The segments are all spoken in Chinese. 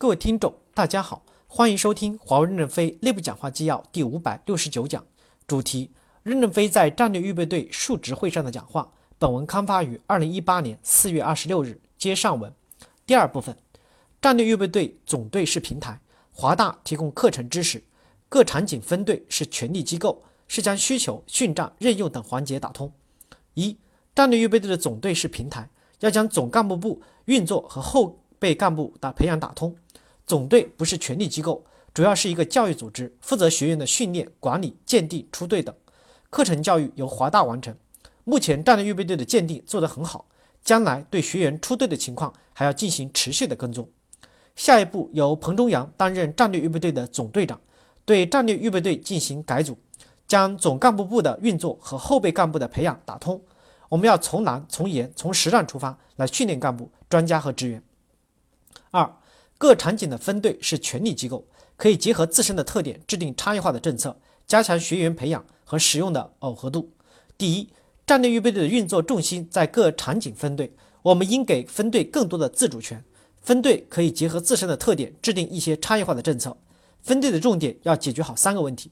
各位听众，大家好，欢迎收听华为任正非内部讲话纪要第五百六十九讲，主题：任正非在战略预备队述职会上的讲话。本文刊发于二零一八年四月二十六日，接上文。第二部分，战略预备队总队是平台，华大提供课程知识，各场景分队是权力机构，是将需求、训战、任用等环节打通。一、战略预备队的总队是平台，要将总干部部运作和后被干部的培养打通。总队不是权力机构，主要是一个教育组织，负责学员的训练、管理、鉴定、出队等课程教育由华大完成。目前战略预备队的鉴定做得很好，将来对学员出队的情况还要进行持续的跟踪。下一步由彭中阳担任战略预备队的总队长，对战略预备队进行改组，将总干部部的运作和后备干部的培养打通。我们要从难、从严、从实战出发来训练干部、专家和职员。二。各场景的分队是权力机构，可以结合自身的特点制定差异化的政策，加强学员培养和使用的耦合度。第一，战略预备队的运作重心在各场景分队，我们应给分队更多的自主权。分队可以结合自身的特点制定一些差异化的政策。分队的重点要解决好三个问题：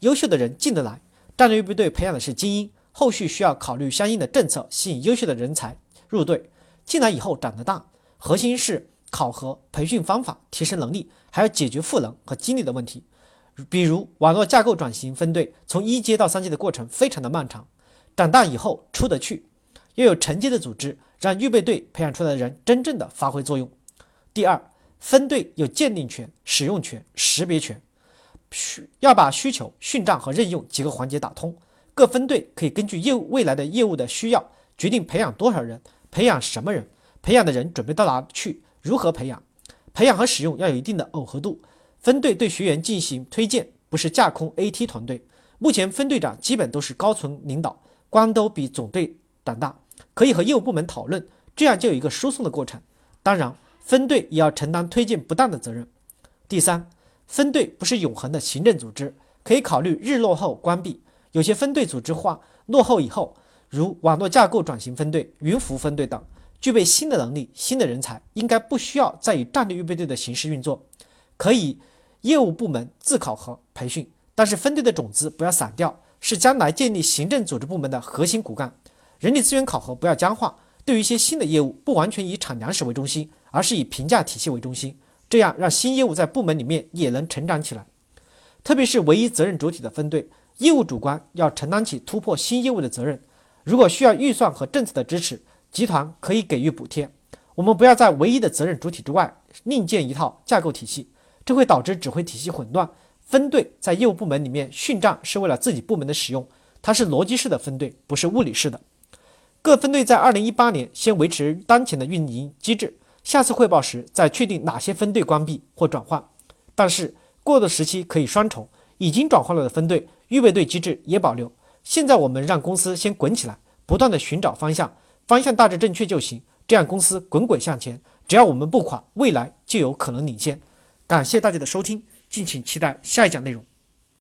优秀的人进得来，战略预备队培养的是精英，后续需要考虑相应的政策，吸引优秀的人才入队。进来以后长得大，核心是。考核、培训方法、提升能力，还要解决赋能和激励的问题。比如网络架构转型分队，从一阶到三阶的过程非常的漫长。长大以后出得去，要有承接的组织，让预备队培养出来的人真正的发挥作用。第二，分队有鉴定权、使用权、识别权，需要把需求、训战和任用几个环节打通。各分队可以根据业务未来的业务的需要，决定培养多少人，培养什么人，培养的人准备到哪去。如何培养？培养和使用要有一定的耦合度。分队对学员进行推荐，不是架空 AT 团队。目前分队长基本都是高层领导，官都比总队胆大，可以和业务部门讨论，这样就有一个输送的过程。当然，分队也要承担推荐不当的责任。第三，分队不是永恒的行政组织，可以考虑日落后关闭。有些分队组织化落后以后，如网络架构转型分队、云服分队等。具备新的能力、新的人才，应该不需要再以战略预备队的形式运作，可以业务部门自考核培训。但是分队的种子不要散掉，是将来建立行政组织部门的核心骨干。人力资源考核不要僵化，对于一些新的业务，不完全以产粮食为中心，而是以评价体系为中心，这样让新业务在部门里面也能成长起来。特别是唯一责任主体的分队，业务主管要承担起突破新业务的责任。如果需要预算和政策的支持，集团可以给予补贴，我们不要在唯一的责任主体之外另建一套架构体系，这会导致指挥体系混乱。分队在业务部门里面训战是为了自己部门的使用，它是逻辑式的分队，不是物理式的。各分队在二零一八年先维持当前的运营机制，下次汇报时再确定哪些分队关闭或转换。但是过渡时期可以双重，已经转换了的分队预备队机制也保留。现在我们让公司先滚起来，不断的寻找方向。方向大致正确就行，这样公司滚滚向前。只要我们不垮，未来就有可能领先。感谢大家的收听，敬请期待下一讲内容。